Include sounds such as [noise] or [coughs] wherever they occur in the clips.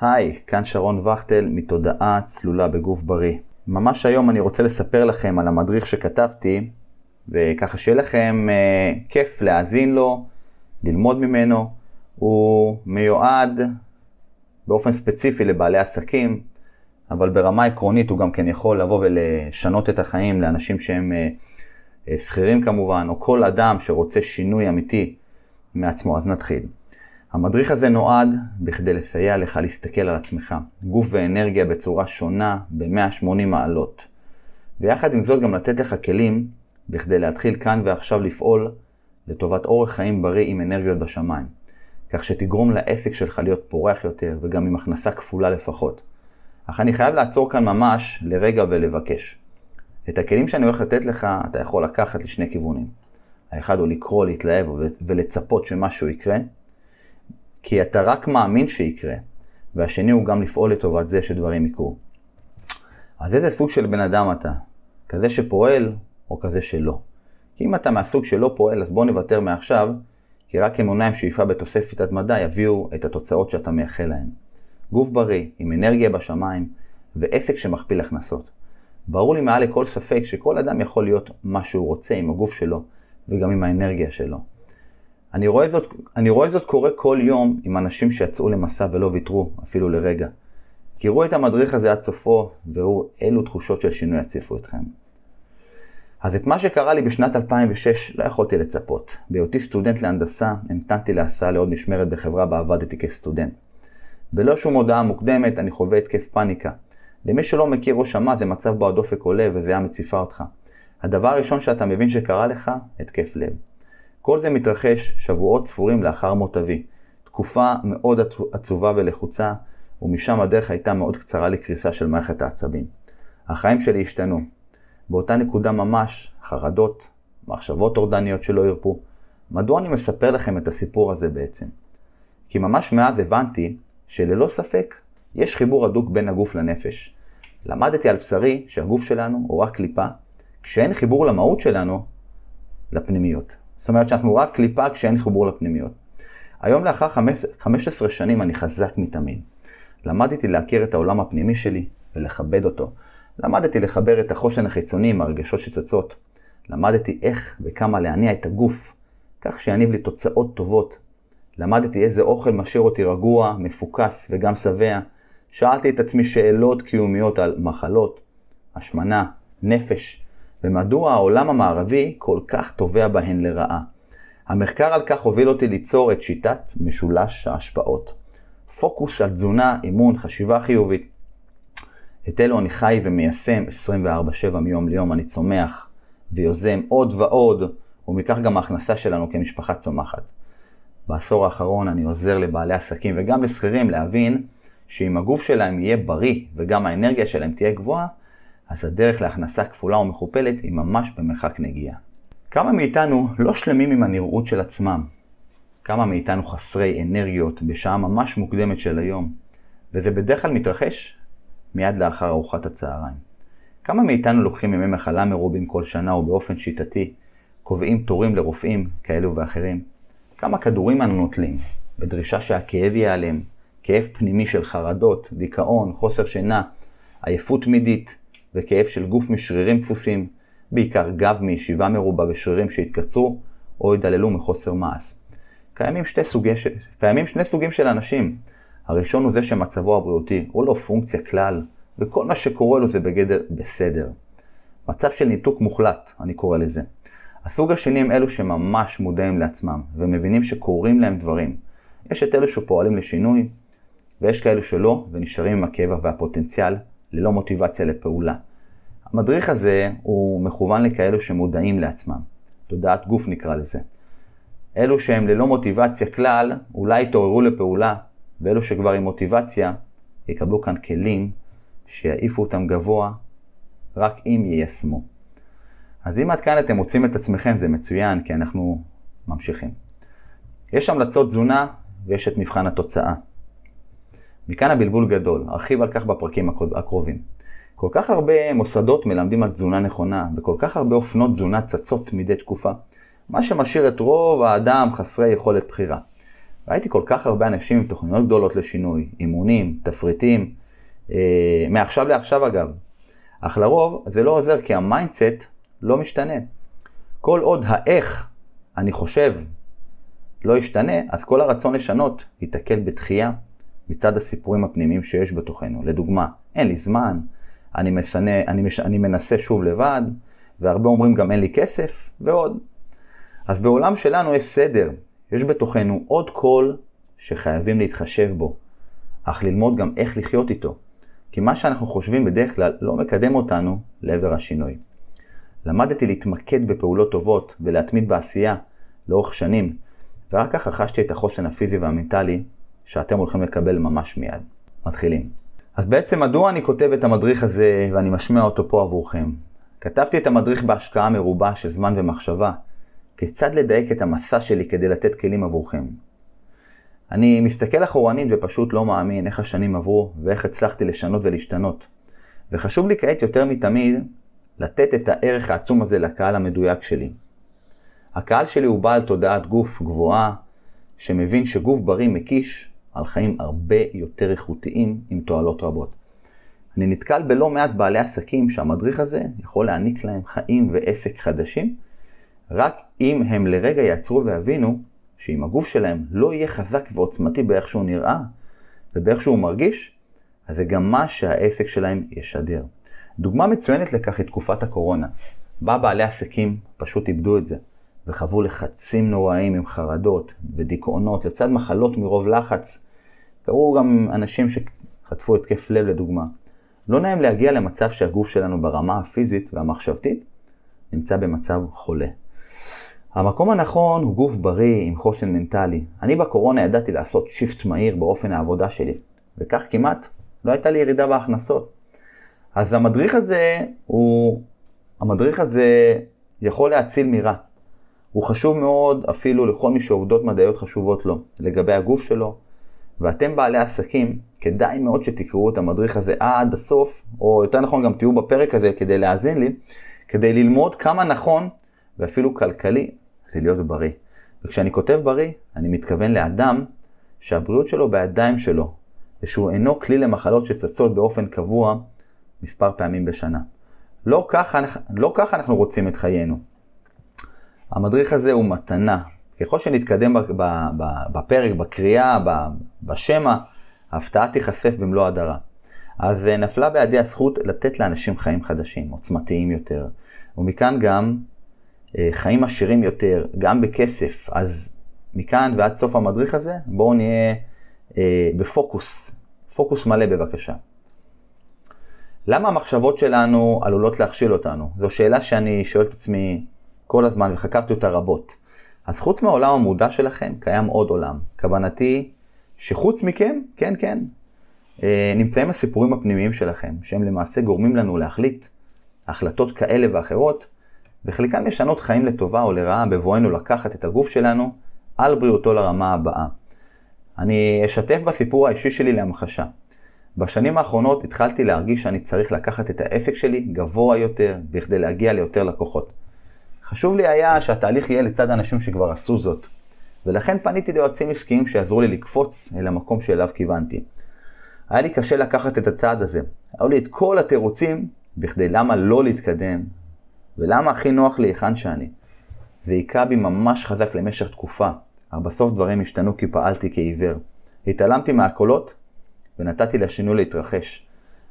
היי, כאן שרון וכטל מתודעה צלולה בגוף בריא. ממש היום אני רוצה לספר לכם על המדריך שכתבתי, וככה שיהיה לכם אה, כיף להאזין לו, ללמוד ממנו. הוא מיועד באופן ספציפי לבעלי עסקים, אבל ברמה עקרונית הוא גם כן יכול לבוא ולשנות את החיים לאנשים שהם אה, אה, שכירים כמובן, או כל אדם שרוצה שינוי אמיתי מעצמו. אז נתחיל. המדריך הזה נועד בכדי לסייע לך להסתכל על עצמך, גוף ואנרגיה בצורה שונה ב-180 מעלות. ויחד עם זאת גם לתת לך כלים בכדי להתחיל כאן ועכשיו לפעול לטובת אורח חיים בריא עם אנרגיות בשמיים. כך שתגרום לעסק שלך להיות פורח יותר וגם עם הכנסה כפולה לפחות. אך אני חייב לעצור כאן ממש לרגע ולבקש. את הכלים שאני הולך לתת לך, אתה יכול לקחת לשני כיוונים. האחד הוא לקרוא, להתלהב ולצפות שמשהו יקרה, כי אתה רק מאמין שיקרה, והשני הוא גם לפעול לטובת זה שדברים יקרו. אז איזה סוג של בן אדם אתה? כזה שפועל או כזה שלא? כי אם אתה מהסוג שלא פועל, אז בוא נוותר מעכשיו, כי רק אמונה עם שאיפה בתוספת התמדה יביאו את התוצאות שאתה מייחל להן. גוף בריא, עם אנרגיה בשמיים, ועסק שמכפיל הכנסות. ברור לי מעל לכל ספק שכל אדם יכול להיות מה שהוא רוצה עם הגוף שלו, וגם עם האנרגיה שלו. אני רואה, זאת, אני רואה זאת קורה כל יום עם אנשים שיצאו למסע ולא ויתרו, אפילו לרגע. קראו את המדריך הזה עד סופו, וראו אילו תחושות של שינוי יציפו אתכם. אז את מה שקרה לי בשנת 2006 לא יכולתי לצפות. בהיותי סטודנט להנדסה, המתנתי להסעה לעוד משמרת בחברה בה עבדתי כסטודנט. בלא שום הודעה מוקדמת, אני חווה התקף פאניקה. למי שלא מכיר או שמע, זה מצב בו הדופק עולה וזיעה מציפה אותך. הדבר הראשון שאתה מבין שקרה לך, התקף לב. כל זה מתרחש שבועות ספורים לאחר מות אבי. תקופה מאוד עצובה ולחוצה, ומשם הדרך הייתה מאוד קצרה לקריסה של מערכת העצבים. החיים שלי השתנו. באותה נקודה ממש, חרדות, מחשבות טורדניות שלא הרפו. מדוע אני מספר לכם את הסיפור הזה בעצם? כי ממש מאז הבנתי שללא ספק יש חיבור הדוק בין הגוף לנפש. למדתי על בשרי שהגוף שלנו הוא רק קליפה, כשאין חיבור למהות שלנו, לפנימיות. זאת אומרת שאנחנו רק קליפה כשאין חיבור לפנימיות. היום לאחר 15 שנים אני חזק מתמיד. למדתי להכיר את העולם הפנימי שלי ולכבד אותו. למדתי לחבר את החוסן החיצוני עם הרגשות שצצות. למדתי איך וכמה להניע את הגוף, כך שיניב לי תוצאות טובות. למדתי איזה אוכל משאיר אותי רגוע, מפוקס וגם שבע. שאלתי את עצמי שאלות קיומיות על מחלות, השמנה, נפש, ומדוע העולם המערבי כל כך תובע בהן לרעה. המחקר על כך הוביל אותי ליצור את שיטת משולש ההשפעות. פוקוס על תזונה, אימון, חשיבה חיובית. את אלו אני חי ומיישם 24/7 מיום ליום, אני צומח ויוזם עוד ועוד, ומכך גם ההכנסה שלנו כמשפחה צומחת. בעשור האחרון אני עוזר לבעלי עסקים וגם לשכירים להבין שאם הגוף שלהם יהיה בריא וגם האנרגיה שלהם תהיה גבוהה, אז הדרך להכנסה כפולה ומכופלת היא ממש במרחק נגיעה. כמה מאיתנו לא שלמים עם הנראות של עצמם? כמה מאיתנו חסרי אנרגיות בשעה ממש מוקדמת של היום? וזה בדרך כלל מתרחש מיד לאחר ארוחת הצהריים. כמה מאיתנו לוקחים ימי מחלה מרובים כל שנה ובאופן שיטתי קובעים תורים לרופאים כאלו ואחרים? כמה כדורים אנו נוטלים בדרישה שהכאב ייעלם, כאב פנימי של חרדות, דיכאון, חוסר שינה, עייפות תמידית וכאב של גוף משרירים דפוסים, בעיקר גב מישיבה מרובה ושרירים שהתקצרו או ידללו מחוסר מעש. קיימים, סוגי, קיימים שני סוגים של אנשים. הראשון הוא זה שמצבו הבריאותי הוא לא פונקציה כלל, וכל מה שקורה לו זה בגדר בסדר. מצב של ניתוק מוחלט, אני קורא לזה. הסוג השני הם אלו שממש מודעים לעצמם, ומבינים שקורים להם דברים. יש את אלו שפועלים לשינוי, ויש כאלו שלא, ונשארים עם הכאב והפוטנציאל, ללא מוטיבציה לפעולה. המדריך הזה הוא מכוון לכאלו שמודעים לעצמם. תודעת גוף נקרא לזה. אלו שהם ללא מוטיבציה כלל, אולי יתעוררו לפעולה, ואלו שכבר עם מוטיבציה, יקבלו כאן כלים שיעיפו אותם גבוה, רק אם יישמו. אז אם עד כאן אתם מוצאים את עצמכם, זה מצוין, כי אנחנו ממשיכים. יש המלצות תזונה ויש את מבחן התוצאה. מכאן הבלבול גדול, ארחיב על כך בפרקים הקרובים. כל כך הרבה מוסדות מלמדים על תזונה נכונה, וכל כך הרבה אופנות תזונה צצות מדי תקופה, מה שמשאיר את רוב האדם חסרי יכולת בחירה. ראיתי כל כך הרבה אנשים עם תוכניות גדולות לשינוי, אימונים, תפריטים, אה, מעכשיו לעכשיו אגב. אך לרוב זה לא עוזר כי ה mindset לא משתנה. כל עוד האיך אני חושב לא ישתנה, אז כל הרצון לשנות ייתקל בדחייה מצד הסיפורים הפנימיים שיש בתוכנו. לדוגמה, אין לי זמן, אני, מסנה, אני, מש, אני מנסה שוב לבד, והרבה אומרים גם אין לי כסף, ועוד. אז בעולם שלנו יש סדר, יש בתוכנו עוד קול שחייבים להתחשב בו, אך ללמוד גם איך לחיות איתו. כי מה שאנחנו חושבים בדרך כלל לא מקדם אותנו לעבר השינוי. למדתי להתמקד בפעולות טובות ולהתמיד בעשייה לאורך שנים, ורק כך רכשתי את החוסן הפיזי והמנטלי שאתם הולכים לקבל ממש מיד. מתחילים. אז בעצם מדוע אני כותב את המדריך הזה ואני משמיע אותו פה עבורכם? כתבתי את המדריך בהשקעה מרובה של זמן ומחשבה, כיצד לדייק את המסע שלי כדי לתת כלים עבורכם. אני מסתכל אחורנית ופשוט לא מאמין איך השנים עברו ואיך הצלחתי לשנות ולהשתנות. וחשוב לי כעת יותר מתמיד לתת את הערך העצום הזה לקהל המדויק שלי. הקהל שלי הוא בעל תודעת גוף גבוהה, שמבין שגוף בריא מקיש על חיים הרבה יותר איכותיים עם תועלות רבות. אני נתקל בלא מעט בעלי עסקים שהמדריך הזה יכול להעניק להם חיים ועסק חדשים, רק אם הם לרגע יעצרו ויבינו שאם הגוף שלהם לא יהיה חזק ועוצמתי באיך שהוא נראה ובאיך שהוא מרגיש, אז זה גם מה שהעסק שלהם ישדר. דוגמה מצוינת לכך היא תקופת הקורונה, בה בעלי עסקים פשוט איבדו את זה, וחוו לחצים נוראים עם חרדות ודיכאונות לצד מחלות מרוב לחץ. קרו גם אנשים שחטפו התקף לב לדוגמה. לא נעים להגיע למצב שהגוף שלנו ברמה הפיזית והמחשבתית נמצא במצב חולה. המקום הנכון הוא גוף בריא עם חוסן מנטלי. אני בקורונה ידעתי לעשות שיפט מהיר באופן העבודה שלי, וכך כמעט לא הייתה לי ירידה בהכנסות. אז המדריך הזה הוא, המדריך הזה יכול להציל מרע. הוא חשוב מאוד אפילו לכל מי שעובדות מדעיות חשובות לו, לגבי הגוף שלו. ואתם בעלי עסקים, כדאי מאוד שתקראו את המדריך הזה עד הסוף, או יותר נכון גם תהיו בפרק הזה כדי להאזין לי, כדי ללמוד כמה נכון ואפילו כלכלי זה להיות בריא. וכשאני כותב בריא, אני מתכוון לאדם שהבריאות שלו בידיים שלו, ושהוא אינו כלי למחלות שצצות באופן קבוע מספר פעמים בשנה. לא ככה, לא ככה אנחנו רוצים את חיינו. המדריך הזה הוא מתנה. ככל שנתקדם בפרק, בקריאה, בשמע, ההפתעה תיחשף במלוא הדרה. אז אה, נפלה בידי הזכות לתת לאנשים חיים חדשים, עוצמתיים יותר. ומכאן גם אה, חיים עשירים יותר, גם בכסף. אז מכאן ועד סוף המדריך הזה, בואו נהיה אה, בפוקוס. פוקוס מלא בבקשה. למה המחשבות שלנו עלולות להכשיל אותנו? זו שאלה שאני שואל את עצמי כל הזמן וחקרתי אותה רבות. אז חוץ מהעולם המודע שלכם, קיים עוד עולם. כוונתי שחוץ מכם, כן, כן, אה, נמצאים הסיפורים הפנימיים שלכם, שהם למעשה גורמים לנו להחליט החלטות כאלה ואחרות, וחלקם משנות חיים לטובה או לרעה בבואנו לקחת את הגוף שלנו על בריאותו לרמה הבאה. אני אשתף בסיפור האישי שלי להמחשה. בשנים האחרונות התחלתי להרגיש שאני צריך לקחת את העסק שלי גבוה יותר, בכדי להגיע ליותר לקוחות. חשוב לי היה שהתהליך יהיה לצד אנשים שכבר עשו זאת, ולכן פניתי ליועצים עסקיים שיעזרו לי לקפוץ אל המקום שאליו כיוונתי. היה לי קשה לקחת את הצעד הזה. היו לי את כל התירוצים בכדי למה לא להתקדם, ולמה הכי נוח לי היכן שאני. זה היכה בי ממש חזק למשך תקופה, אך בסוף דברים השתנו כי פעלתי כעיוור. התעלמתי מהקולות ונתתי לשינוי להתרחש.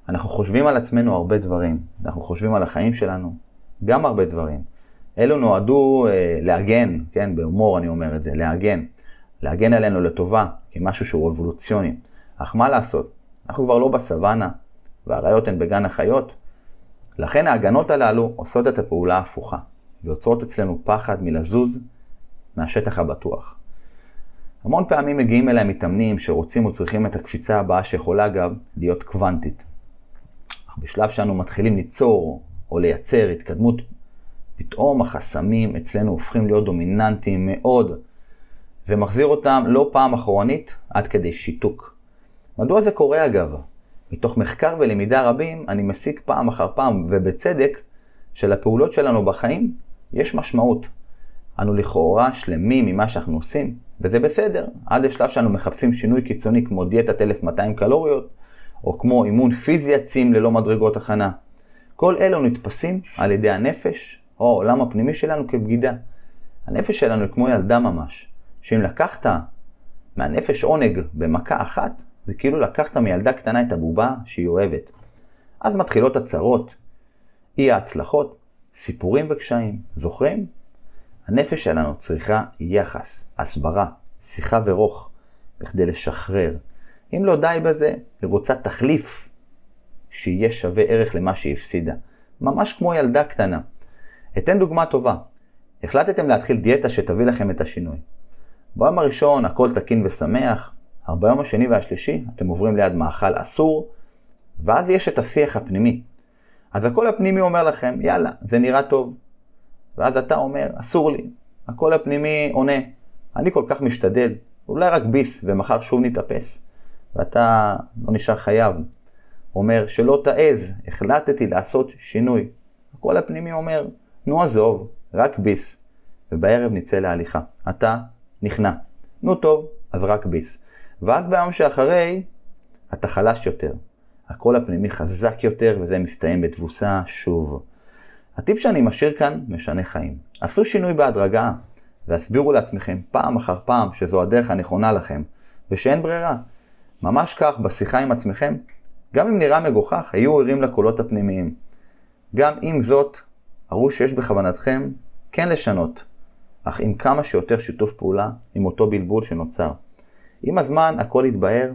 אנחנו חושבים על עצמנו הרבה דברים, אנחנו חושבים על החיים שלנו, גם הרבה דברים. אלו נועדו אה, להגן, כן, בהומור אני אומר את זה, להגן. להגן עלינו לטובה, כמשהו שהוא אבולוציוני. אך מה לעשות, אנחנו כבר לא בסוואנה, והאריות הן בגן החיות. לכן ההגנות הללו עושות את הפעולה ההפוכה, ויוצרות אצלנו פחד מלזוז מהשטח הבטוח. המון פעמים מגיעים אליי מתאמנים שרוצים או צריכים את הקפיצה הבאה שיכולה אגב להיות קוונטית. אך בשלב שאנו מתחילים ליצור או לייצר התקדמות פתאום החסמים אצלנו הופכים להיות דומיננטיים מאוד. זה מחזיר אותם לא פעם אחורנית עד כדי שיתוק. מדוע זה קורה אגב? מתוך מחקר ולמידה רבים אני מסיק פעם אחר פעם, ובצדק, שלפעולות שלנו בחיים יש משמעות. אנו לכאורה שלמים ממה שאנחנו עושים, וזה בסדר, עד לשלב שאנו מחפשים שינוי קיצוני כמו דיאטת 1200 קלוריות, או כמו אימון פיזי עצים ללא מדרגות הכנה. כל אלו נתפסים על ידי הנפש, או העולם הפנימי שלנו כבגידה. הנפש שלנו היא כמו ילדה ממש, שאם לקחת מהנפש עונג במכה אחת, זה כאילו לקחת מילדה קטנה את הבובה שהיא אוהבת. אז מתחילות הצרות, אי ההצלחות, סיפורים וקשיים. זוכרים? הנפש שלנו צריכה יחס, הסברה, שיחה ורוך, בכדי לשחרר. אם לא די בזה, היא רוצה תחליף שיהיה שווה ערך למה שהיא הפסידה. ממש כמו ילדה קטנה. אתן דוגמה טובה. החלטתם להתחיל דיאטה שתביא לכם את השינוי. ביום הראשון הכל תקין ושמח, אבל ביום השני והשלישי אתם עוברים ליד מאכל אסור, ואז יש את השיח הפנימי. אז הקול הפנימי אומר לכם, יאללה, זה נראה טוב. ואז אתה אומר, אסור לי. הקול הפנימי עונה, אני כל כך משתדל, אולי רק ביס, ומחר שוב נתאפס. ואתה לא נשאר חייב. אומר, שלא תעז, החלטתי לעשות שינוי. הקול הפנימי אומר, נו עזוב, רק ביס. ובערב נצא להליכה. אתה נכנע. נו טוב, אז רק ביס. ואז ביום שאחרי, אתה חלש יותר. הקול הפנימי חזק יותר, וזה מסתיים בתבוסה שוב. הטיפ שאני משאיר כאן משנה חיים. עשו שינוי בהדרגה, והסבירו לעצמכם פעם אחר פעם שזו הדרך הנכונה לכם, ושאין ברירה. ממש כך, בשיחה עם עצמכם, גם אם נראה מגוחך, היו ערים לקולות הפנימיים. גם עם זאת, הראו שיש בכוונתכם כן לשנות, אך עם כמה שיותר שיתוף פעולה עם אותו בלבול שנוצר. עם הזמן הכל יתבהר,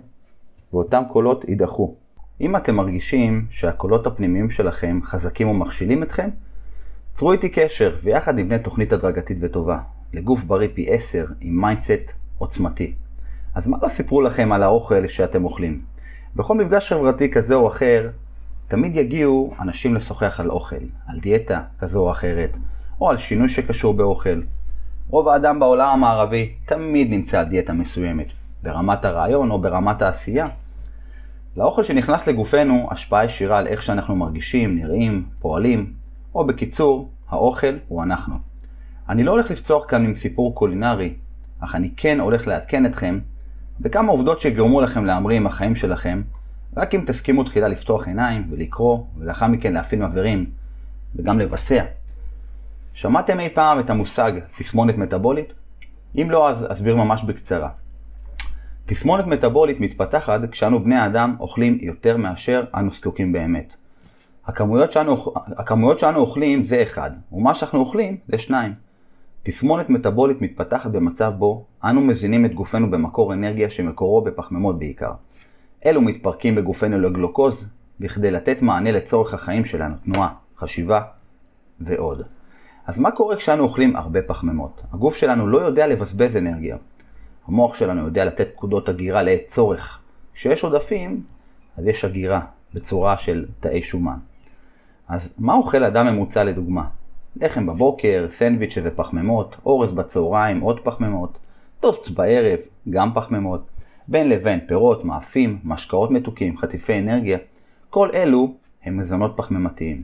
ואותם קולות יידחו. אם אתם מרגישים שהקולות הפנימיים שלכם חזקים ומכשילים אתכם, צרו איתי קשר ויחד נבנה תוכנית הדרגתית וטובה, לגוף בריא פי 10 עם mindset עוצמתי. אז מה לא סיפרו לכם על האוכל שאתם אוכלים? בכל מפגש חברתי כזה או אחר, תמיד יגיעו אנשים לשוחח על אוכל, על דיאטה כזו או אחרת, או על שינוי שקשור באוכל. רוב האדם בעולם המערבי תמיד נמצא על דיאטה מסוימת, ברמת הרעיון או ברמת העשייה. לאוכל שנכנס לגופנו השפעה ישירה על איך שאנחנו מרגישים, נראים, פועלים, או בקיצור, האוכל הוא אנחנו. אני לא הולך לפצוח כאן עם סיפור קולינרי, אך אני כן הולך לעדכן אתכם בכמה עובדות שגרמו לכם להמריא עם החיים שלכם, רק אם תסכימו תחילה לפתוח עיניים ולקרוא, ולאחר מכן להפעיל מבהרים, וגם לבצע. שמעתם אי פעם את המושג תסמונת מטאבולית? אם לא, אז אסביר ממש בקצרה. תסמונת מטאבולית מתפתחת כשאנו בני האדם אוכלים יותר מאשר אנו זקוקים באמת. הכמויות שאנו, הכמויות שאנו אוכלים זה אחד, ומה שאנחנו אוכלים זה שניים. תסמונת מטאבולית מתפתחת במצב בו אנו מזינים את גופנו במקור אנרגיה שמקורו בפחמימות בעיקר. אלו מתפרקים בגופנו לגלוקוז, בכדי לתת מענה לצורך החיים שלנו, תנועה, חשיבה ועוד. אז מה קורה כשאנו אוכלים הרבה פחמימות? הגוף שלנו לא יודע לבזבז אנרגיה. המוח שלנו יודע לתת פקודות הגירה לעת צורך. כשיש עודפים, אז יש הגירה בצורה של תאי שומן. אז מה אוכל אדם ממוצע לדוגמה? לחם בבוקר, סנדוויץ' שזה פחמימות, אורז בצהריים, עוד פחמימות, טוסט בערב, גם פחמימות, בין לבין פירות, מאפים, משקאות מתוקים, חטיפי אנרגיה, כל אלו הם מזונות פחמימתיים.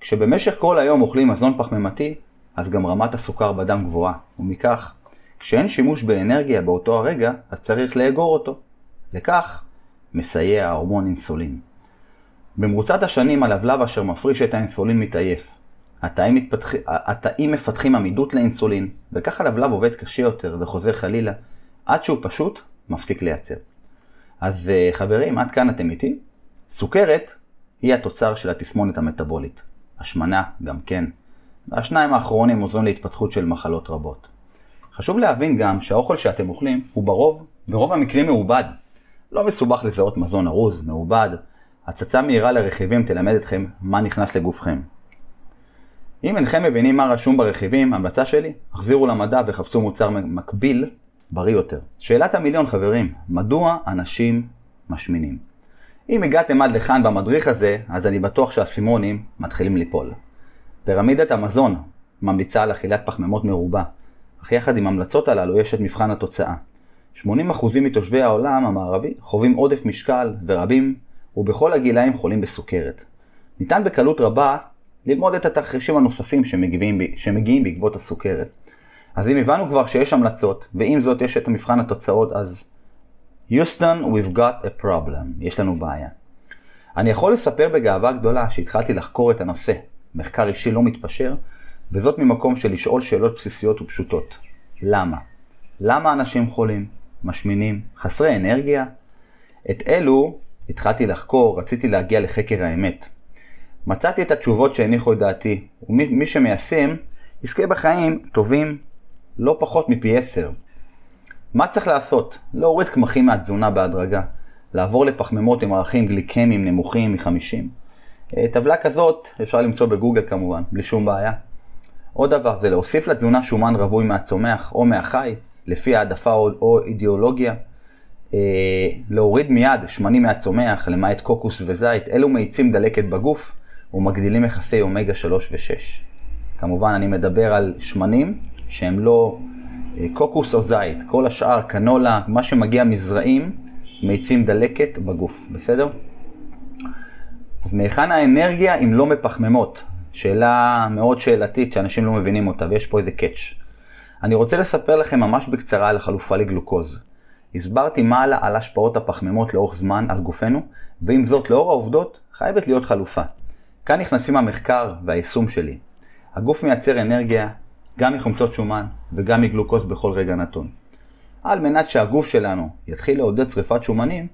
כשבמשך כל היום אוכלים מזון פחמימתי, אז גם רמת הסוכר בדם גבוהה, ומכך, כשאין שימוש באנרגיה באותו הרגע, אז צריך לאגור אותו. לכך מסייע ההורמון אינסולין. במרוצת השנים הלבלב אשר מפריש את האינסולין מתעייף. התאים, מתפתח... התאים מפתחים עמידות לאינסולין, וכך הלבלב עובד קשה יותר וחוזר חלילה, עד שהוא פשוט מפסיק לייצר. אז אה, חברים, עד כאן אתם איתי. סוכרת היא התוצר של התסמונת המטבולית. השמנה גם כן. והשניים האחרונים עוזרים להתפתחות של מחלות רבות. חשוב להבין גם שהאוכל שאתם אוכלים הוא ברוב, ברוב המקרים מעובד. לא מסובך לזהות מזון ארוז, מעובד. הצצה מהירה לרכיבים תלמד אתכם מה נכנס לגופכם. אם אינכם מבינים מה רשום ברכיבים, המלצה שלי, החזירו למדע וחפשו מוצר מקביל, בריא יותר. שאלת המיליון חברים, מדוע אנשים משמינים? אם הגעתם עד לכאן במדריך הזה, אז אני בטוח שהאסימונים מתחילים ליפול. פירמידת המזון ממליצה על אכילת פחמימות מרובה, אך יחד עם המלצות הללו יש את מבחן התוצאה. 80% מתושבי העולם המערבי חווים עודף משקל ורבים ובכל הגילאים חולים בסוכרת. ניתן בקלות רבה ללמוד את התרחישים הנוספים שמגיעים, שמגיעים בעקבות הסוכרת. אז אם הבנו כבר שיש המלצות, ועם זאת יש את מבחן התוצאות, אז Houston, we've got a problem, יש לנו בעיה. אני יכול לספר בגאווה גדולה שהתחלתי לחקור את הנושא, מחקר אישי לא מתפשר, וזאת ממקום של לשאול שאלות בסיסיות ופשוטות. למה? למה אנשים חולים, משמינים, חסרי אנרגיה? את אלו התחלתי לחקור, רציתי להגיע לחקר האמת. מצאתי את התשובות שהניחו את דעתי, ומי שמיישם יזכה בחיים טובים לא פחות מפי עשר. מה צריך לעשות? להוריד קמחים מהתזונה בהדרגה, לעבור לפחמימות עם ערכים גליקמיים נמוכים מ-50. אה, טבלה כזאת אפשר למצוא בגוגל כמובן, בלי שום בעיה. עוד דבר זה להוסיף לתזונה שומן רווי מהצומח או מהחי, לפי העדפה או, או אידיאולוגיה. אה, להוריד מיד שמנים מהצומח, למעט קוקוס וזית, אלו מאיצים דלקת בגוף ומגדילים יחסי אומגה 3 ו-6. כמובן אני מדבר על שמנים שהם לא אה, קוקוס או זית, כל השאר, קנולה, מה שמגיע מזרעים, מאיצים דלקת בגוף, בסדר? אז מהיכן האנרגיה אם לא מפחממות? שאלה מאוד שאלתית שאנשים לא מבינים אותה ויש פה איזה קאץ'. אני רוצה לספר לכם ממש בקצרה על החלופה לגלוקוז. הסברתי מה על, על השפעות הפחמימות לאורך זמן על גופנו, ועם זאת לאור העובדות חייבת להיות חלופה. כאן נכנסים המחקר והיישום שלי. הגוף מייצר אנרגיה גם מחומצות שומן וגם מגלוקוז בכל רגע נתון. על מנת שהגוף שלנו יתחיל לעודד שריפת שומנים,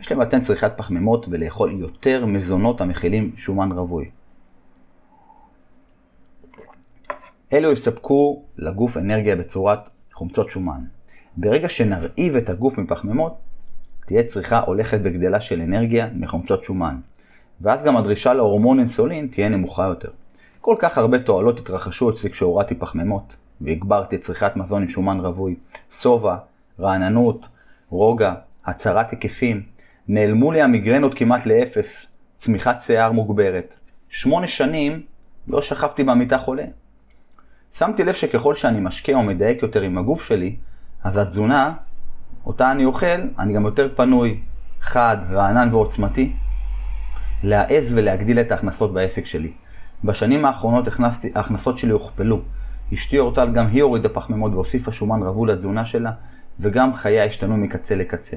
יש למתן צריכת פחמימות ולאכול יותר מזונות המכילים שומן רווי. אלו יספקו לגוף אנרגיה בצורת חומצות שומן. ברגע שנרעיב את הגוף מפחמימות, תהיה צריכה הולכת וגדלה של אנרגיה מחומצות שומן. ואז גם הדרישה להורמון אינסולין תהיה נמוכה יותר. כל כך הרבה תועלות התרחשו אצלי כשהורדתי פחמימות, והגברתי צריכת מזון עם שומן רווי, שובע, רעננות, רוגע, הצרת היקפים, נעלמו לי המיגרנות כמעט לאפס, צמיחת שיער מוגברת. שמונה שנים לא שכבתי במיטה חולה. שמתי לב שככל שאני משקה או מדייק יותר עם הגוף שלי, אז התזונה, אותה אני אוכל, אני גם יותר פנוי, חד, רענן ועוצמתי, להעז ולהגדיל את ההכנסות בעסק שלי. בשנים האחרונות הכנסתי, ההכנסות שלי הוכפלו. אשתי אורטל גם היא הורידה פחמימות והוסיפה שומן רווי לתזונה שלה, וגם חייה השתנו מקצה לקצה.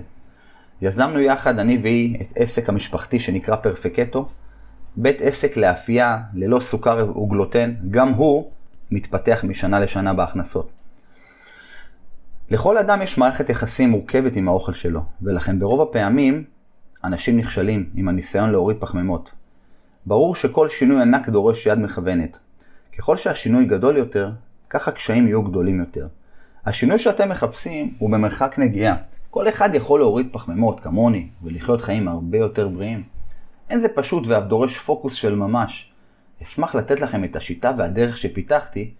יזמנו יחד, אני והיא, את עסק המשפחתי שנקרא פרפקטו, בית עסק לאפייה ללא סוכר וגלוטן, גם הוא מתפתח משנה לשנה בהכנסות. לכל אדם יש מערכת יחסים מורכבת עם האוכל שלו, ולכן ברוב הפעמים אנשים נכשלים עם הניסיון להוריד פחמימות. ברור שכל שינוי ענק דורש יד מכוונת. ככל שהשינוי גדול יותר, כך הקשיים יהיו גדולים יותר. השינוי שאתם מחפשים הוא במרחק נגיעה. כל אחד יכול להוריד פחמימות כמוני ולחיות חיים הרבה יותר בריאים. אין זה פשוט ואף דורש פוקוס של ממש. אשמח לתת לכם את השיטה והדרך שפיתחתי,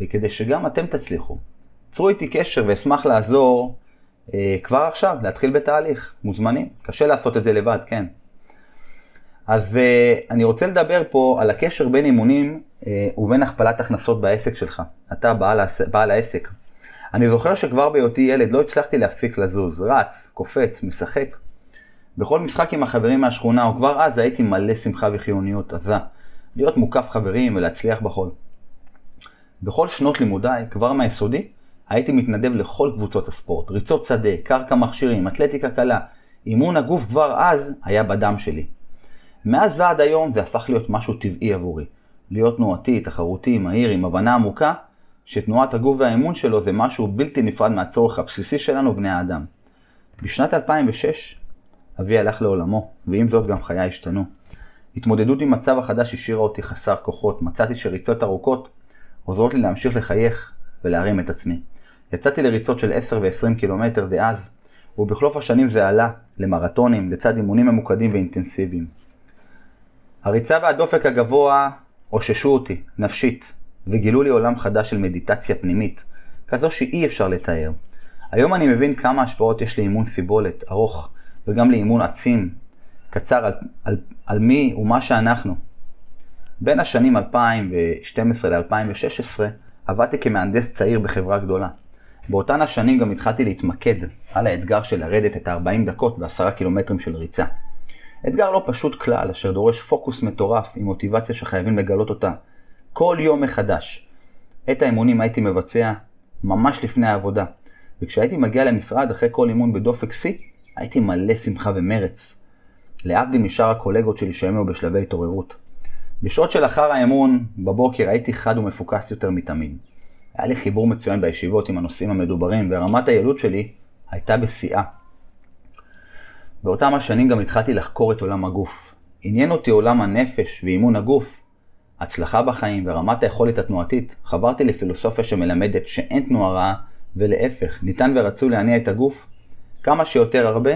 וכדי שגם אתם תצליחו. צרו איתי קשר ואשמח לעזור אה, כבר עכשיו, להתחיל בתהליך. מוזמנים. קשה לעשות את זה לבד, כן. אז אה, אני רוצה לדבר פה על הקשר בין אימונים אה, ובין הכפלת הכנסות בעסק שלך. אתה בעל, בעל העסק. אני זוכר שכבר בהיותי ילד לא הצלחתי להפסיק לזוז, רץ, קופץ, משחק. בכל משחק עם החברים מהשכונה, או כבר אז הייתי מלא שמחה וחיוניות עזה. להיות מוקף חברים ולהצליח בכל. בכל שנות לימודיי, כבר מהיסודי, הייתי מתנדב לכל קבוצות הספורט, ריצות שדה, קרקע מכשירים, אתלטיקה קלה. אימון הגוף כבר אז היה בדם שלי. מאז ועד היום זה הפך להיות משהו טבעי עבורי. להיות תנועתי, תחרותי, מהיר, עם הבנה עמוקה, שתנועת הגוף והאימון שלו זה משהו בלתי נפרד מהצורך הבסיסי שלנו, בני האדם. בשנת 2006 אבי הלך לעולמו, ועם זאת גם חיי השתנו. התמודדות עם מצב החדש השאירה אותי חסר כוחות, מצאתי שריצות ארוכות עוזרות לי להמשיך לחייך ולהרים את עצמי. יצאתי לריצות של 10 ו-20 קילומטר דאז, ובחלוף השנים זה עלה למרתונים, לצד אימונים ממוקדים ואינטנסיביים. הריצה והדופק הגבוה אוששו אותי, נפשית, וגילו לי עולם חדש של מדיטציה פנימית, כזו שאי אפשר לתאר. היום אני מבין כמה השפעות יש לאימון סיבולת ארוך, וגם לאימון עצים, קצר על, על, על מי ומה שאנחנו. בין השנים 2012 ל-2016 עבדתי כמהנדס צעיר בחברה גדולה. באותן השנים גם התחלתי להתמקד על האתגר של לרדת את ה-40 דקות ב-10 קילומטרים של ריצה. אתגר לא פשוט כלל, אשר דורש פוקוס מטורף עם מוטיבציה שחייבים לגלות אותה כל יום מחדש. את האימונים הייתי מבצע ממש לפני העבודה. וכשהייתי מגיע למשרד אחרי כל אימון בדופק שיא, הייתי מלא שמחה ומרץ. להבדיל משאר הקולגות שלי שהיו היו בשלבי התעוררות. בשעות של אחר האמון, בבוקר הייתי חד ומפוקס יותר מתמיד. היה לי חיבור מצוין בישיבות עם הנושאים המדוברים, ורמת היעילות שלי הייתה בשיאה. באותם השנים גם התחלתי לחקור את עולם הגוף. עניין אותי עולם הנפש ואימון הגוף, הצלחה בחיים ורמת היכולת התנועתית. חברתי לפילוסופיה שמלמדת שאין תנועה רעה, ולהפך, ניתן ורצוי להניע את הגוף כמה שיותר הרבה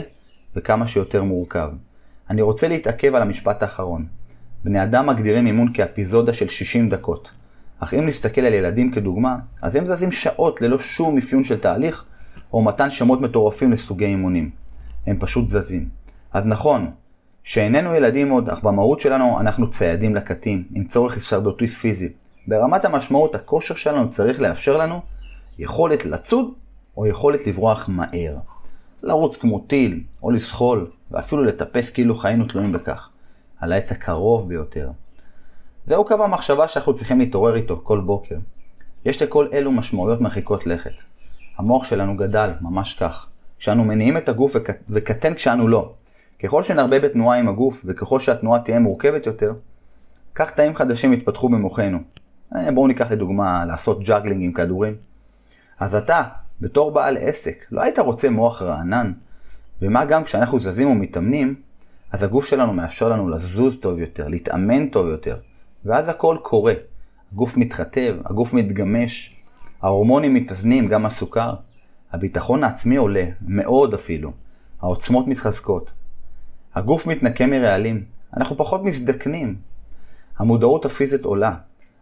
וכמה שיותר מורכב. אני רוצה להתעכב על המשפט האחרון. בני אדם מגדירים אימון כאפיזודה של 60 דקות. אך אם נסתכל על ילדים כדוגמה, אז הם זזים שעות ללא שום אפיון של תהליך, או מתן שמות מטורפים לסוגי אימונים. הם פשוט זזים. אז נכון, שאיננו ילדים עוד, אך במהות שלנו אנחנו ציידים לקטים, עם צורך הישרדותי פיזי. ברמת המשמעות, הכושר שלנו צריך לאפשר לנו יכולת לצוד, או יכולת לברוח מהר. לרוץ כמו טיל, או לסחול, ואפילו לטפס כאילו חיינו תלויים בכך. על העץ הקרוב ביותר. זהו קו המחשבה שאנחנו צריכים להתעורר איתו כל בוקר. יש לכל אלו משמעויות מרחיקות לכת. המוח שלנו גדל, ממש כך. כשאנו מניעים את הגוף וקטן כשאנו לא. ככל שנרבה בתנועה עם הגוף, וככל שהתנועה תהיה מורכבת יותר, כך תאים חדשים יתפתחו במוחנו. אה, בואו ניקח לדוגמה לעשות juggling עם כדורים. אז אתה, בתור בעל עסק, לא היית רוצה מוח רענן? ומה גם כשאנחנו זזים ומתאמנים, אז הגוף שלנו מאפשר לנו לזוז טוב יותר, להתאמן טוב יותר, ואז הכל קורה. הגוף מתחתב, הגוף מתגמש, ההורמונים מתאזנים, גם הסוכר. הביטחון העצמי עולה, מאוד אפילו. העוצמות מתחזקות. הגוף מתנקה מרעלים, אנחנו פחות מזדקנים. המודעות הפיזית עולה,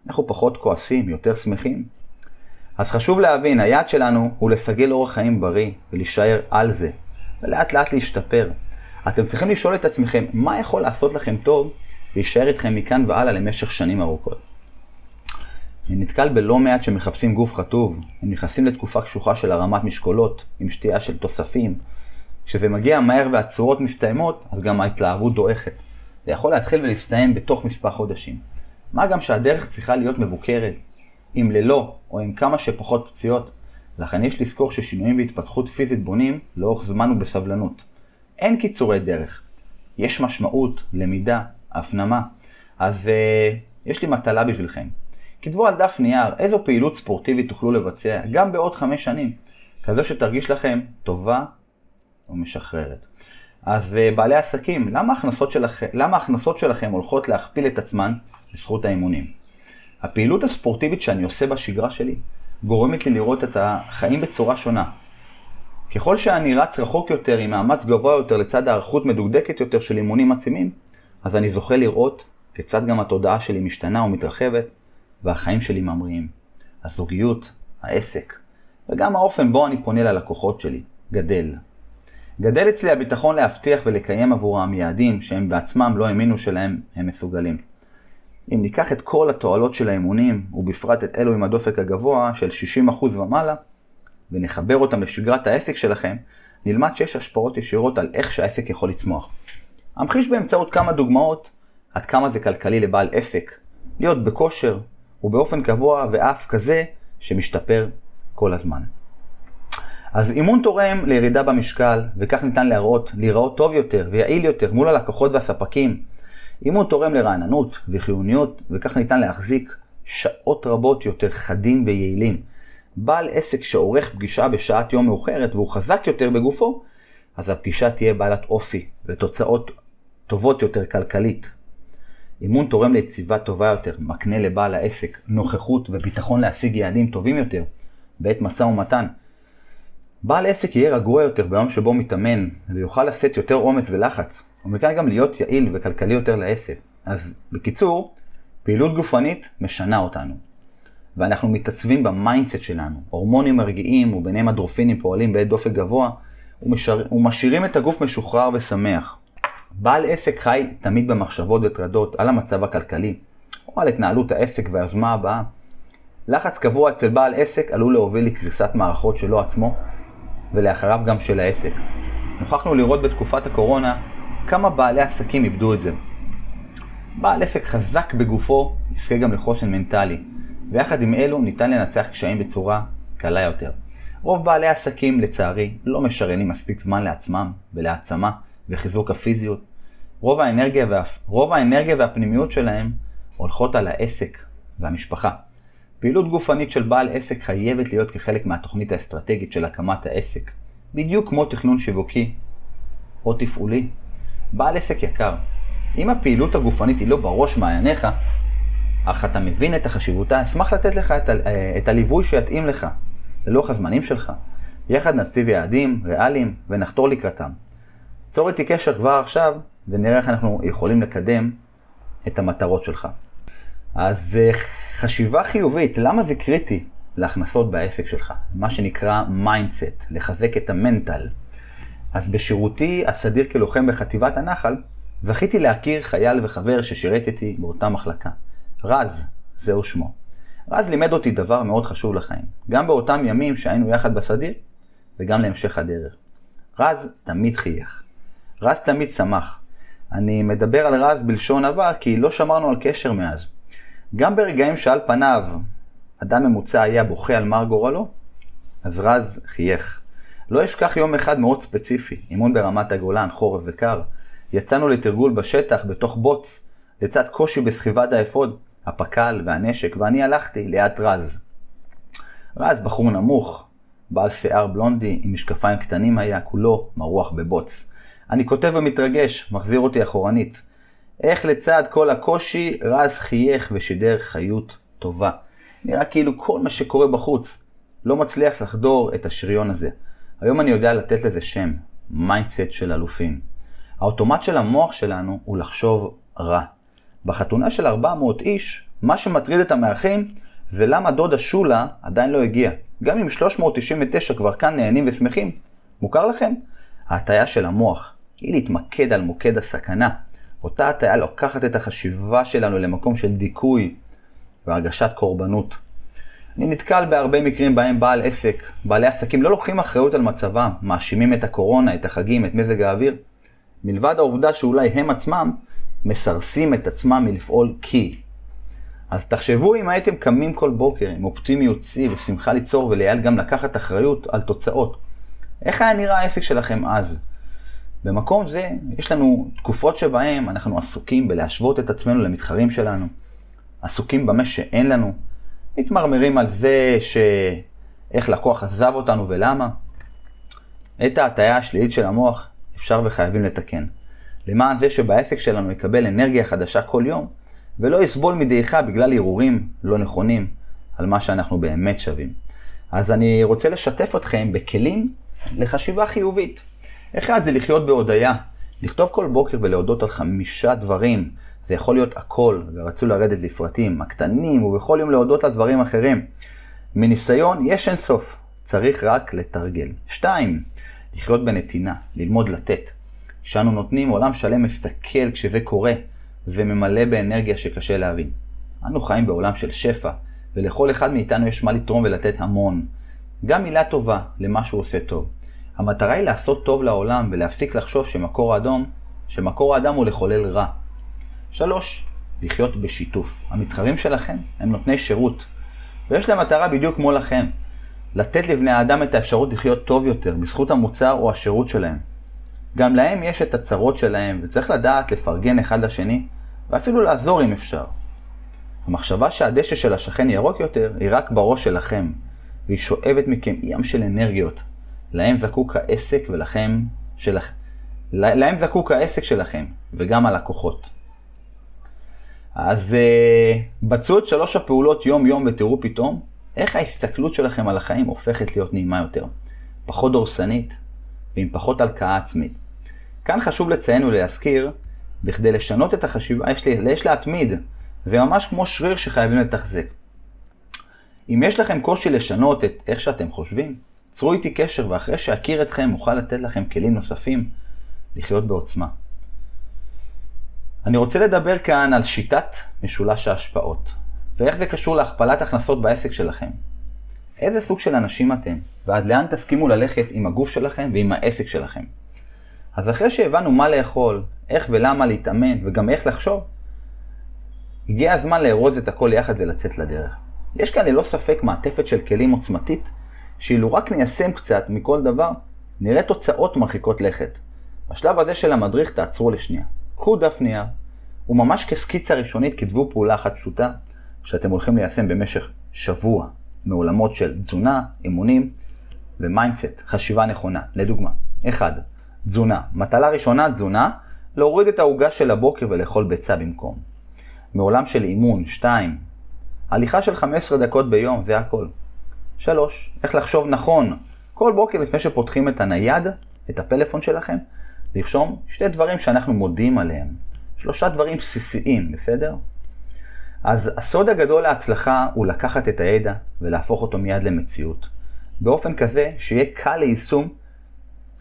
אנחנו פחות כועסים, יותר שמחים. אז חשוב להבין, היעד שלנו הוא לסגל אורח חיים בריא ולהישאר על זה, ולאט לאט להשתפר. אתם צריכים לשאול את עצמכם, מה יכול לעשות לכם טוב להישאר איתכם מכאן והלאה למשך שנים ארוכות? אני נתקל בלא מעט שמחפשים גוף חטוב, הם נכנסים לתקופה קשוחה של הרמת משקולות, עם שתייה של תוספים. כשזה מגיע מהר והצורות מסתיימות, אז גם ההתלהבות דועכת. זה יכול להתחיל ולהסתיים בתוך מספר חודשים. מה גם שהדרך צריכה להיות מבוקרת, אם ללא או עם כמה שפחות פציעות. לכן יש לזכור ששינויים בהתפתחות פיזית בונים לאורך זמן ובסבלנות. אין קיצורי דרך. יש משמעות, למידה, הפנמה. אז uh, יש לי מטלה בשבילכם. כתבו על דף נייר איזו פעילות ספורטיבית תוכלו לבצע גם בעוד חמש שנים, כזו שתרגיש לכם טובה ומשחררת. אז uh, בעלי עסקים, למה ההכנסות, שלכם, למה ההכנסות שלכם הולכות להכפיל את עצמן בזכות האימונים? הפעילות הספורטיבית שאני עושה בשגרה שלי גורמת לי לראות את החיים בצורה שונה. ככל שאני רץ רחוק יותר עם מאמץ גבוה יותר לצד הערכות מדוקדקת יותר של אימונים עצימים, אז אני זוכה לראות כיצד גם התודעה שלי משתנה ומתרחבת והחיים שלי ממריאים. הזוגיות, העסק, וגם האופן בו אני פונה ללקוחות שלי, גדל. גדל אצלי הביטחון להבטיח ולקיים עבורם יעדים שהם בעצמם לא האמינו שלהם הם מסוגלים. אם ניקח את כל התועלות של האימונים, ובפרט את אלו עם הדופק הגבוה של 60% ומעלה, ונחבר אותם לשגרת העסק שלכם, נלמד שיש השפעות ישירות על איך שהעסק יכול לצמוח. אמחיש באמצעות כמה דוגמאות עד כמה זה כלכלי לבעל עסק להיות בכושר ובאופן קבוע ואף כזה שמשתפר כל הזמן. אז אימון תורם לירידה במשקל, וכך ניתן להראות, להיראות טוב יותר ויעיל יותר מול הלקוחות והספקים. אימון תורם לרעננות וחיוניות, וכך ניתן להחזיק שעות רבות יותר חדים ויעילים. בעל עסק שעורך פגישה בשעת יום מאוחרת והוא חזק יותר בגופו, אז הפגישה תהיה בעלת אופי ותוצאות טובות יותר כלכלית. אימון תורם ליציבה טובה יותר, מקנה לבעל העסק נוכחות וביטחון להשיג יעדים טובים יותר בעת משא ומתן. בעל עסק יהיה רגוע יותר ביום שבו מתאמן ויוכל לשאת יותר עומס ולחץ, ומכאן גם להיות יעיל וכלכלי יותר לעסק. אז בקיצור, פעילות גופנית משנה אותנו. ואנחנו מתעצבים ב mindset שלנו. הורמונים מרגיעים וביניהם אנדורפינים פועלים בעת דופק גבוה ומשאר... ומשאירים את הגוף משוחרר ושמח. בעל עסק חי תמיד במחשבות וטרדות על המצב הכלכלי או על התנהלות העסק והיוזמה הבאה. לחץ קבוע אצל בעל עסק עלול להוביל לקריסת מערכות שלו עצמו ולאחריו גם של העסק. נוכחנו לראות בתקופת הקורונה כמה בעלי עסקים איבדו את זה. בעל עסק חזק בגופו יזכה גם לחוסן מנטלי, ויחד עם אלו ניתן לנצח קשיים בצורה קלה יותר. רוב בעלי העסקים, לצערי, לא משריינים מספיק זמן לעצמם ולהעצמה וחיזוק הפיזיות. רוב האנרגיה, וה... רוב האנרגיה והפנימיות שלהם הולכות על העסק והמשפחה. פעילות גופנית של בעל עסק חייבת להיות כחלק מהתוכנית האסטרטגית של הקמת העסק, בדיוק כמו תכנון שיווקי או תפעולי. בעל עסק יקר, אם הפעילות הגופנית היא לא בראש מעייניך, אך אתה מבין את החשיבותה, אשמח לתת לך את, ה- את הליווי שיתאים לך, ללוח הזמנים שלך. יחד נציב יעדים ריאליים ונחתור לקראתם. צור איתי קשר כבר עכשיו, ונראה איך אנחנו יכולים לקדם את המטרות שלך. אז אה, חשיבה חיובית, למה זה קריטי להכנסות בעסק שלך? מה שנקרא mindset, לחזק את ה mental. אז בשירותי הסדיר כלוחם בחטיבת הנחל, זכיתי להכיר חייל וחבר ששירת איתי באותה מחלקה. רז, זהו שמו. רז לימד אותי דבר מאוד חשוב לחיים, גם באותם ימים שהיינו יחד בסדיר, וגם להמשך הדרך. רז תמיד חייך. רז תמיד שמח. אני מדבר על רז בלשון עבר כי לא שמרנו על קשר מאז. גם ברגעים שעל פניו אדם ממוצע היה בוכה על מר גורלו, אז רז חייך. לא אשכח יום אחד מאוד ספציפי, אימון ברמת הגולן, חורף וקר. יצאנו לתרגול בשטח, בתוך בוץ, לצד קושי בסחיבת האפוד, הפק"ל והנשק, ואני הלכתי ליד רז. רז, בחור נמוך, בעל שיער בלונדי, עם משקפיים קטנים היה, כולו מרוח בבוץ. אני כותב ומתרגש, מחזיר אותי אחורנית. איך לצד כל הקושי, רז חייך ושידר חיות טובה. נראה כאילו כל מה שקורה בחוץ לא מצליח לחדור את השריון הזה. היום אני יודע לתת לזה שם, mindset של אלופים. האוטומט של המוח שלנו הוא לחשוב רע. בחתונה של 400 איש, מה שמטריד את המארחים זה למה דודה שולה עדיין לא הגיע. גם אם 399 כבר כאן נהנים ושמחים, מוכר לכם? ההטיה של המוח היא להתמקד על מוקד הסכנה. אותה הטיה לוקחת את החשיבה שלנו למקום של דיכוי והרגשת קורבנות. אני נתקל בהרבה מקרים בהם בעל עסק, בעלי עסקים לא לוקחים אחריות על מצבם, מאשימים את הקורונה, את החגים, את מזג האוויר, מלבד העובדה שאולי הם עצמם מסרסים את עצמם מלפעול כי. אז תחשבו אם הייתם קמים כל בוקר עם אופטימיות שיא ושמחה ליצור ולייעל גם לקחת אחריות על תוצאות. איך היה נראה העסק שלכם אז? במקום זה יש לנו תקופות שבהם אנחנו עסוקים בלהשוות את עצמנו למתחרים שלנו, עסוקים במה שאין לנו, מתמרמרים על זה שאיך לקוח עזב אותנו ולמה. את ההטייה השלילית של המוח אפשר וחייבים לתקן. למען זה שבעסק שלנו יקבל אנרגיה חדשה כל יום, ולא יסבול מדעיכה בגלל הרהורים לא נכונים על מה שאנחנו באמת שווים. אז אני רוצה לשתף אתכם בכלים לחשיבה חיובית. אחד זה לחיות בהודיה, לכתוב כל בוקר ולהודות על חמישה דברים. זה יכול להיות הכל, ורצו לרדת לפרטים, הקטנים, ובכל יום להודות על דברים אחרים. מניסיון יש אין סוף, צריך רק לתרגל. שתיים, לחיות בנתינה, ללמוד לתת. כשאנו נותנים, עולם שלם מסתכל כשזה קורה, וממלא באנרגיה שקשה להבין. אנו חיים בעולם של שפע, ולכל אחד מאיתנו יש מה לתרום ולתת המון. גם מילה טובה למה שהוא עושה טוב. המטרה היא לעשות טוב לעולם ולהפסיק לחשוב שמקור האדום, שמקור האדם הוא לחולל רע. שלוש, לחיות בשיתוף. המתחרים שלכם הם נותני שירות, ויש להם מטרה בדיוק כמו לכם, לתת לבני האדם את האפשרות לחיות טוב יותר בזכות המוצר או השירות שלהם. גם להם יש את הצרות שלהם, וצריך לדעת לפרגן אחד לשני, ואפילו לעזור אם אפשר. המחשבה שהדשא של השכן ירוק יותר, היא רק בראש שלכם, והיא שואבת מכם ים של אנרגיות. להם זקוק העסק ולכם שלכם. להם זקוק העסק שלכם, וגם הלקוחות. אז uh, בצעו את שלוש הפעולות יום-יום ותראו פתאום איך ההסתכלות שלכם על החיים הופכת להיות נעימה יותר, פחות דורסנית ועם פחות הלקאה עצמית. כאן חשוב לציין ולהזכיר, בכדי לשנות את החשיבה יש, לי, יש להתמיד, זה ממש כמו שריר שחייבים לתחזק. אם יש לכם קושי לשנות את איך שאתם חושבים, צרו איתי קשר ואחרי שאכיר אתכם אוכל לתת לכם כלים נוספים לחיות בעוצמה. אני רוצה לדבר כאן על שיטת משולש ההשפעות, ואיך זה קשור להכפלת הכנסות בעסק שלכם. איזה סוג של אנשים אתם, ועד לאן תסכימו ללכת עם הגוף שלכם ועם העסק שלכם. אז אחרי שהבנו מה לאכול, איך ולמה להתאמן, וגם איך לחשוב, הגיע הזמן לארוז את הכל יחד ולצאת לדרך. יש כאן ללא ספק מעטפת של כלים עוצמתית, שאילו רק ניישם קצת מכל דבר, נראה תוצאות מרחיקות לכת. בשלב הזה של המדריך תעצרו לשנייה. קחו דף נייר, וממש כסקיצה ראשונית כתבו פעולה אחת פשוטה, שאתם הולכים ליישם במשך שבוע, מעולמות של תזונה, אימונים ו mindset, חשיבה נכונה. לדוגמה, 1. תזונה. מטלה ראשונה, תזונה, להוריד את העוגה של הבוקר ולאכול ביצה במקום. מעולם של אימון, 2. הליכה של 15 דקות ביום, זה הכל. 3. איך לחשוב נכון. כל בוקר לפני שפותחים את הנייד, את הפלאפון שלכם, לרשום שתי דברים שאנחנו מודים עליהם. שלושה דברים בסיסיים, בסדר? אז הסוד הגדול להצלחה הוא לקחת את הידע ולהפוך אותו מיד למציאות. באופן כזה שיהיה קל ליישום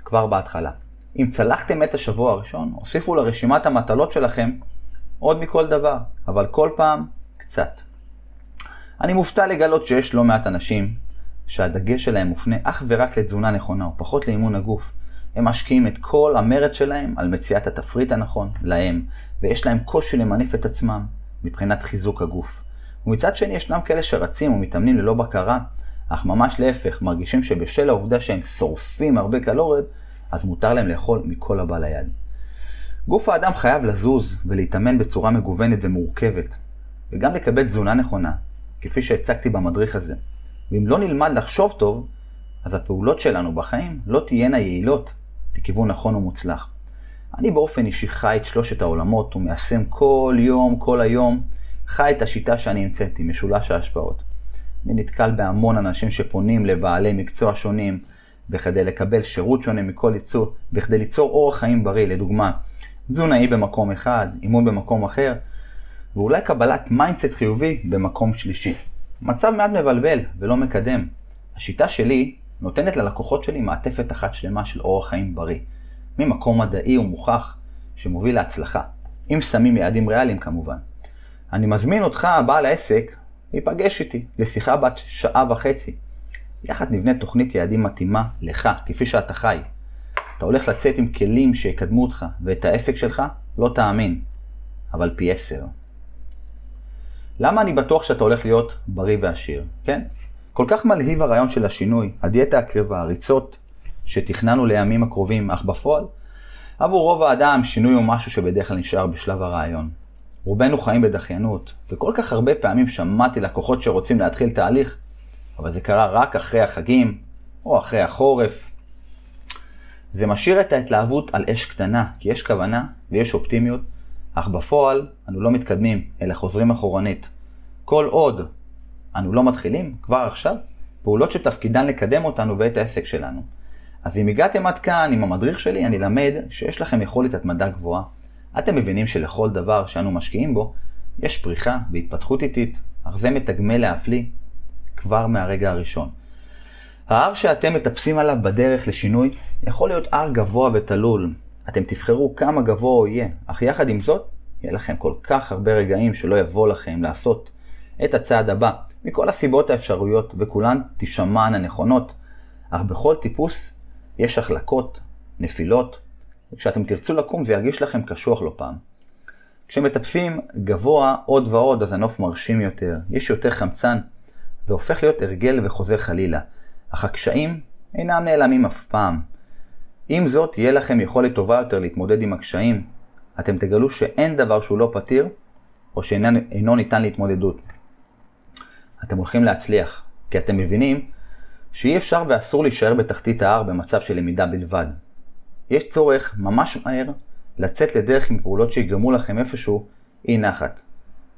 כבר בהתחלה. אם צלחתם את השבוע הראשון, הוסיפו לרשימת המטלות שלכם עוד מכל דבר, אבל כל פעם קצת. אני מופתע לגלות שיש לא מעט אנשים שהדגש שלהם מופנה אך ורק לתזונה נכונה, או פחות לאימון הגוף. הם משקיעים את כל המרץ שלהם על מציאת התפריט הנכון להם, ויש להם קושי למנף את עצמם מבחינת חיזוק הגוף. ומצד שני ישנם כאלה שרצים ומתאמנים ללא בקרה, אך ממש להפך, מרגישים שבשל העובדה שהם שורפים הרבה קלוריות, אז מותר להם לאכול מכל הבא ליד. גוף האדם חייב לזוז ולהתאמן בצורה מגוונת ומורכבת, וגם לקבל תזונה נכונה, כפי שהצגתי במדריך הזה. ואם לא נלמד לחשוב טוב, אז הפעולות שלנו בחיים לא תהיינה יעילות לכיוון נכון ומוצלח. אני באופן אישי חי את שלושת העולמות ומיישם כל יום, כל היום, חי את השיטה שאני המצאתי, משולש ההשפעות. אני נתקל בהמון אנשים שפונים לבעלי מקצוע שונים, בכדי לקבל שירות שונה מכל ייצור, בכדי ליצור אורח חיים בריא, לדוגמה, תזונאי במקום אחד, אימון במקום אחר, ואולי קבלת mindset חיובי במקום שלישי. מצב מעט מבלבל ולא מקדם. השיטה שלי נותנת ללקוחות שלי מעטפת אחת שלמה של אורח חיים בריא, ממקום מדעי ומוכח שמוביל להצלחה, אם שמים יעדים ריאליים כמובן. אני מזמין אותך, בעל העסק, להיפגש איתי לשיחה בת שעה וחצי. יחד נבנה תוכנית יעדים מתאימה לך, כפי שאתה חי. אתה הולך לצאת עם כלים שיקדמו אותך ואת העסק שלך, לא תאמין, אבל פי עשר. למה אני בטוח שאתה הולך להיות בריא ועשיר? כן? כל כך מלהיב הרעיון של השינוי, הדיאטה הקרבה, הריצות שתכננו לימים הקרובים, אך בפועל, עבור רוב האדם שינוי הוא משהו שבדרך כלל נשאר בשלב הרעיון. רובנו חיים בדחיינות, וכל כך הרבה פעמים שמעתי לקוחות שרוצים להתחיל תהליך, אבל זה קרה רק אחרי החגים, או אחרי החורף. זה משאיר את ההתלהבות על אש קטנה, כי יש כוונה ויש אופטימיות, אך בפועל אנו לא מתקדמים, אלא חוזרים אחורנית. כל עוד אנו לא מתחילים, כבר עכשיו, פעולות שתפקידן לקדם אותנו ואת העסק שלנו. אז אם הגעתם עד כאן עם המדריך שלי, אני למד שיש לכם יכולת התמדה גבוהה. אתם מבינים שלכל דבר שאנו משקיעים בו, יש פריחה והתפתחות איטית, אך זה מתגמל להפליא כבר מהרגע הראשון. ההר שאתם מטפסים עליו בדרך לשינוי יכול להיות הר גבוה ותלול. אתם תבחרו כמה גבוה הוא יהיה, אך יחד עם זאת, יהיה לכם כל כך הרבה רגעים שלא יבוא לכם לעשות את הצעד הבא, מכל הסיבות האפשרויות, וכולן תישמען הנכונות, אך בכל טיפוס יש החלקות, נפילות, וכשאתם תרצו לקום זה ירגיש לכם קשוח לא פעם. כשמטפסים גבוה עוד ועוד, אז הנוף מרשים יותר, יש יותר חמצן, זה הופך להיות הרגל וחוזר חלילה, אך הקשיים אינם נעלמים אף פעם. עם זאת, תהיה לכם יכולת טובה יותר להתמודד עם הקשיים, אתם תגלו שאין דבר שהוא לא פתיר, או שאינו ניתן להתמודדות. אתם הולכים להצליח, כי אתם מבינים שאי אפשר ואסור להישאר בתחתית ההר במצב של למידה בלבד. יש צורך ממש מהר לצאת לדרך עם פעולות שיגרמו לכם איפשהו אי נחת.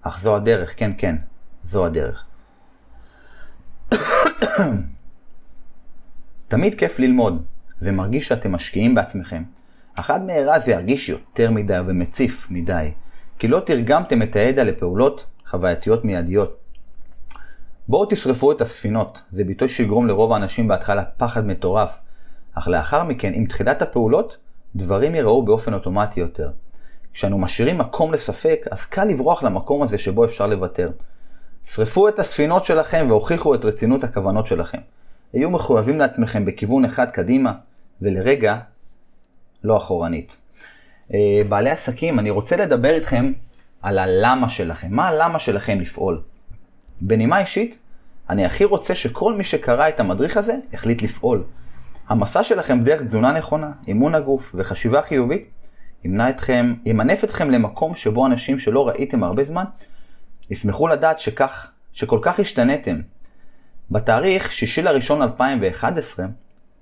אך זו הדרך, כן כן, זו הדרך. [coughs] תמיד כיף ללמוד, ומרגיש שאתם משקיעים בעצמכם. אך עד מהרה זה ירגיש יותר מדי ומציף מדי, כי לא תרגמתם את הידע לפעולות חווייתיות מיידיות. בואו תשרפו את הספינות, זה ביטוי שיגרום לרוב האנשים בהתחלה פחד מטורף, אך לאחר מכן, עם תחילת הפעולות, דברים ייראו באופן אוטומטי יותר. כשאנו משאירים מקום לספק, אז קל לברוח למקום הזה שבו אפשר לוותר. שרפו את הספינות שלכם והוכיחו את רצינות הכוונות שלכם. היו מחויבים לעצמכם בכיוון אחד קדימה, ולרגע, לא אחורנית. אה, בעלי עסקים, אני רוצה לדבר איתכם על הלמה שלכם. מה הלמה שלכם לפעול? בנימה אישית, אני הכי רוצה שכל מי שקרא את המדריך הזה יחליט לפעול. המסע שלכם דרך תזונה נכונה, אימון הגוף וחשיבה חיובית ימנע אתכם, ימנף אתכם למקום שבו אנשים שלא ראיתם הרבה זמן ישמחו לדעת שכך, שכל כך השתנתם. בתאריך 6 לראשון 2011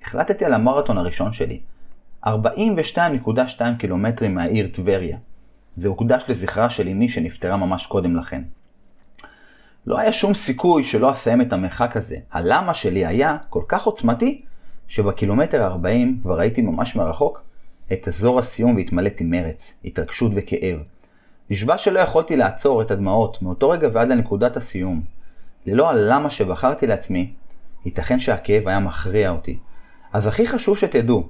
החלטתי על המרתון הראשון שלי, 42.2 קילומטרים מהעיר טבריה. זה הוקדש לזכרה של אמי שנפטרה ממש קודם לכן. לא היה שום סיכוי שלא אסיים את המרחק הזה. הלמה שלי היה כל כך עוצמתי, שבקילומטר 40 כבר ראיתי ממש מרחוק את אזור הסיום והתמלאתי מרץ, התרגשות וכאב. נשבע שלא יכולתי לעצור את הדמעות מאותו רגע ועד לנקודת הסיום. ללא הלמה שבחרתי לעצמי, ייתכן שהכאב היה מכריע אותי. אז הכי חשוב שתדעו,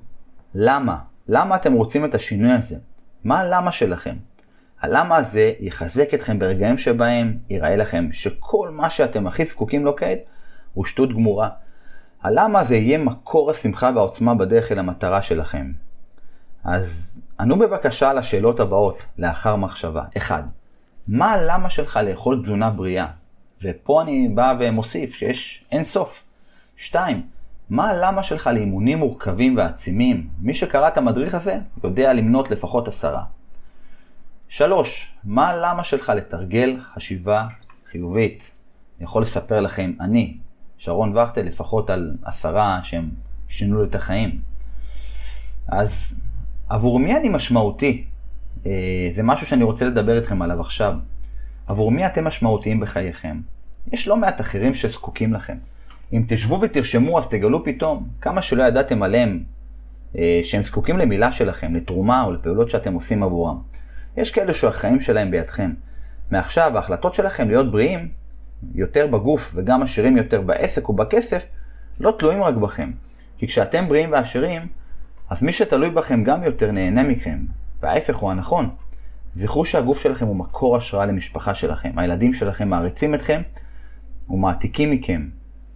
למה? למה אתם רוצים את השינוי הזה? מה הלמה שלכם? הלמה הזה יחזק אתכם ברגעים שבהם ייראה לכם שכל מה שאתם הכי זקוקים לו כעת הוא שטות גמורה. הלמה הזה יהיה מקור השמחה והעוצמה בדרך אל המטרה שלכם. אז ענו בבקשה על השאלות הבאות לאחר מחשבה. 1. מה הלמה שלך לאכול תזונה בריאה? ופה אני בא ומוסיף שיש אין סוף. 2. מה הלמה שלך לאימונים מורכבים ועצימים? מי שקרא את המדריך הזה יודע למנות לפחות עשרה. 3. מה הלמה שלך לתרגל חשיבה חיובית? אני יכול לספר לכם, אני, שרון וכטל, לפחות על עשרה שהם שינו לי את החיים. אז עבור מי אני משמעותי? אה, זה משהו שאני רוצה לדבר איתכם עליו עכשיו. עבור מי אתם משמעותיים בחייכם? יש לא מעט אחרים שזקוקים לכם. אם תשבו ותרשמו אז תגלו פתאום כמה שלא ידעתם עליהם אה, שהם זקוקים למילה שלכם, לתרומה או לפעולות שאתם עושים עבורם. יש כאלה שהחיים שלהם בידכם. מעכשיו ההחלטות שלכם להיות בריאים יותר בגוף וגם עשירים יותר בעסק ובכסף לא תלויים רק בכם. כי כשאתם בריאים ועשירים, אז מי שתלוי בכם גם יותר נהנה מכם, וההפך הוא הנכון. זכרו שהגוף שלכם הוא מקור השראה למשפחה שלכם. הילדים שלכם מעריצים אתכם ומעתיקים מכם.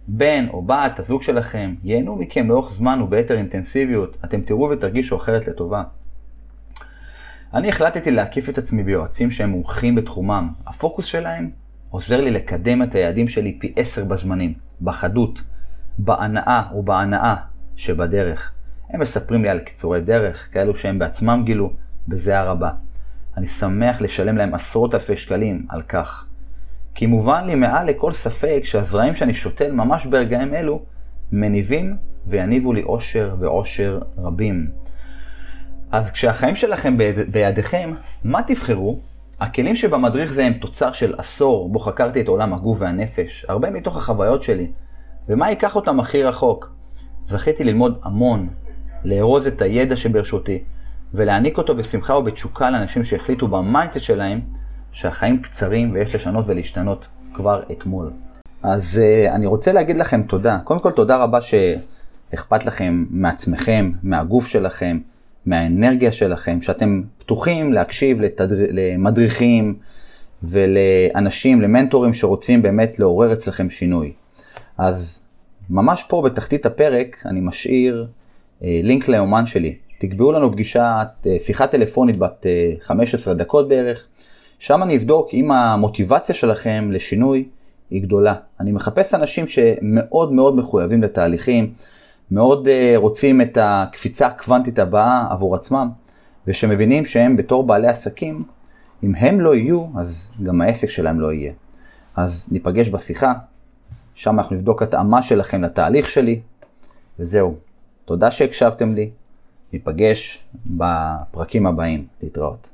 בן או בת, הזוג שלכם, ייהנו מכם לאורך זמן וביתר אינטנסיביות. אתם תראו ותרגישו אחרת לטובה. אני החלטתי להקיף את עצמי ביועצים שהם מומחים בתחומם. הפוקוס שלהם עוזר לי לקדם את היעדים שלי פי עשר בזמנים, בחדות, בהנאה ובהנאה שבדרך. הם מספרים לי על קיצורי דרך, כאלו שהם בעצמם גילו, בזיעה רבה. אני שמח לשלם להם עשרות אלפי שקלים על כך. כי מובן לי מעל לכל ספק שהזרעים שאני שותל ממש ברגעים אלו מניבים ויניבו לי אושר ואושר רבים. אז כשהחיים שלכם בידיכם, מה תבחרו? הכלים שבמדריך זה הם תוצר של עשור בו חקרתי את עולם הגוף והנפש, הרבה מתוך החוויות שלי. ומה ייקח אותם הכי רחוק? זכיתי ללמוד המון, לארוז את הידע שברשותי, ולהעניק אותו בשמחה ובתשוקה לאנשים שהחליטו ב mindset שלהם שהחיים קצרים ויש לשנות ולהשתנות כבר אתמול. אז אה, אני רוצה להגיד לכם תודה. קודם כל תודה רבה שאכפת לכם מעצמכם, מהגוף שלכם, מהאנרגיה שלכם, שאתם פתוחים להקשיב לתדר... למדריכים ולאנשים, למנטורים שרוצים באמת לעורר אצלכם שינוי. אז ממש פה בתחתית הפרק אני משאיר אה, לינק לאומן שלי. תקבעו לנו פגישת, אה, שיחה טלפונית בת אה, 15 דקות בערך. שם אני אבדוק אם המוטיבציה שלכם לשינוי היא גדולה. אני מחפש אנשים שמאוד מאוד מחויבים לתהליכים, מאוד uh, רוצים את הקפיצה הקוונטית הבאה עבור עצמם, ושמבינים שהם בתור בעלי עסקים, אם הם לא יהיו, אז גם העסק שלהם לא יהיה. אז ניפגש בשיחה, שם אנחנו נבדוק התאמה שלכם לתהליך שלי, וזהו. תודה שהקשבתם לי, ניפגש בפרקים הבאים. להתראות.